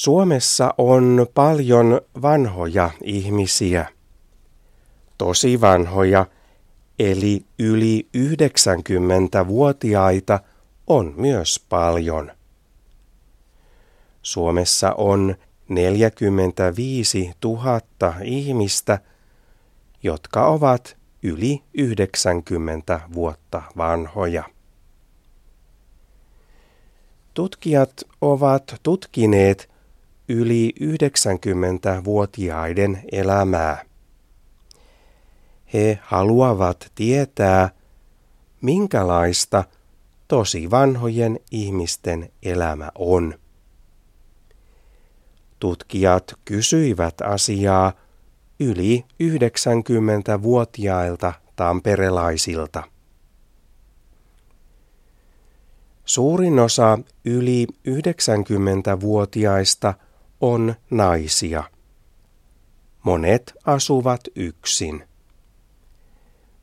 Suomessa on paljon vanhoja ihmisiä. Tosi vanhoja, eli yli 90-vuotiaita on myös paljon. Suomessa on 45 000 ihmistä, jotka ovat yli 90 vuotta vanhoja. Tutkijat ovat tutkineet yli 90-vuotiaiden elämää. He haluavat tietää, minkälaista tosi vanhojen ihmisten elämä on. Tutkijat kysyivät asiaa yli 90-vuotiailta tamperelaisilta. Suurin osa yli 90-vuotiaista on naisia. Monet asuvat yksin.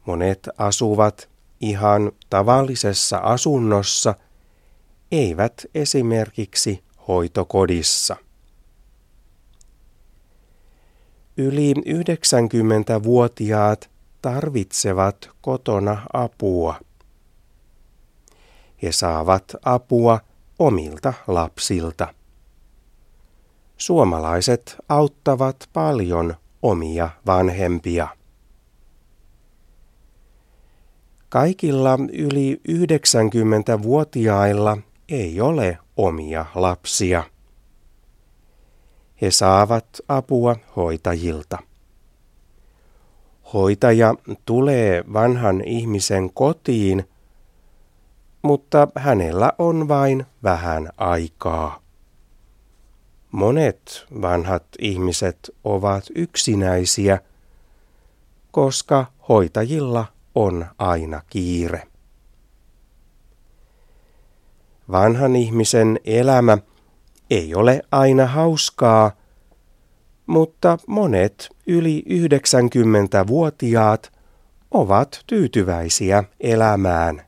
Monet asuvat ihan tavallisessa asunnossa, eivät esimerkiksi hoitokodissa. Yli 90-vuotiaat tarvitsevat kotona apua. He saavat apua omilta lapsilta. Suomalaiset auttavat paljon omia vanhempia. Kaikilla yli 90-vuotiailla ei ole omia lapsia. He saavat apua hoitajilta. Hoitaja tulee vanhan ihmisen kotiin, mutta hänellä on vain vähän aikaa. Monet vanhat ihmiset ovat yksinäisiä, koska hoitajilla on aina kiire. Vanhan ihmisen elämä ei ole aina hauskaa, mutta monet yli 90-vuotiaat ovat tyytyväisiä elämään.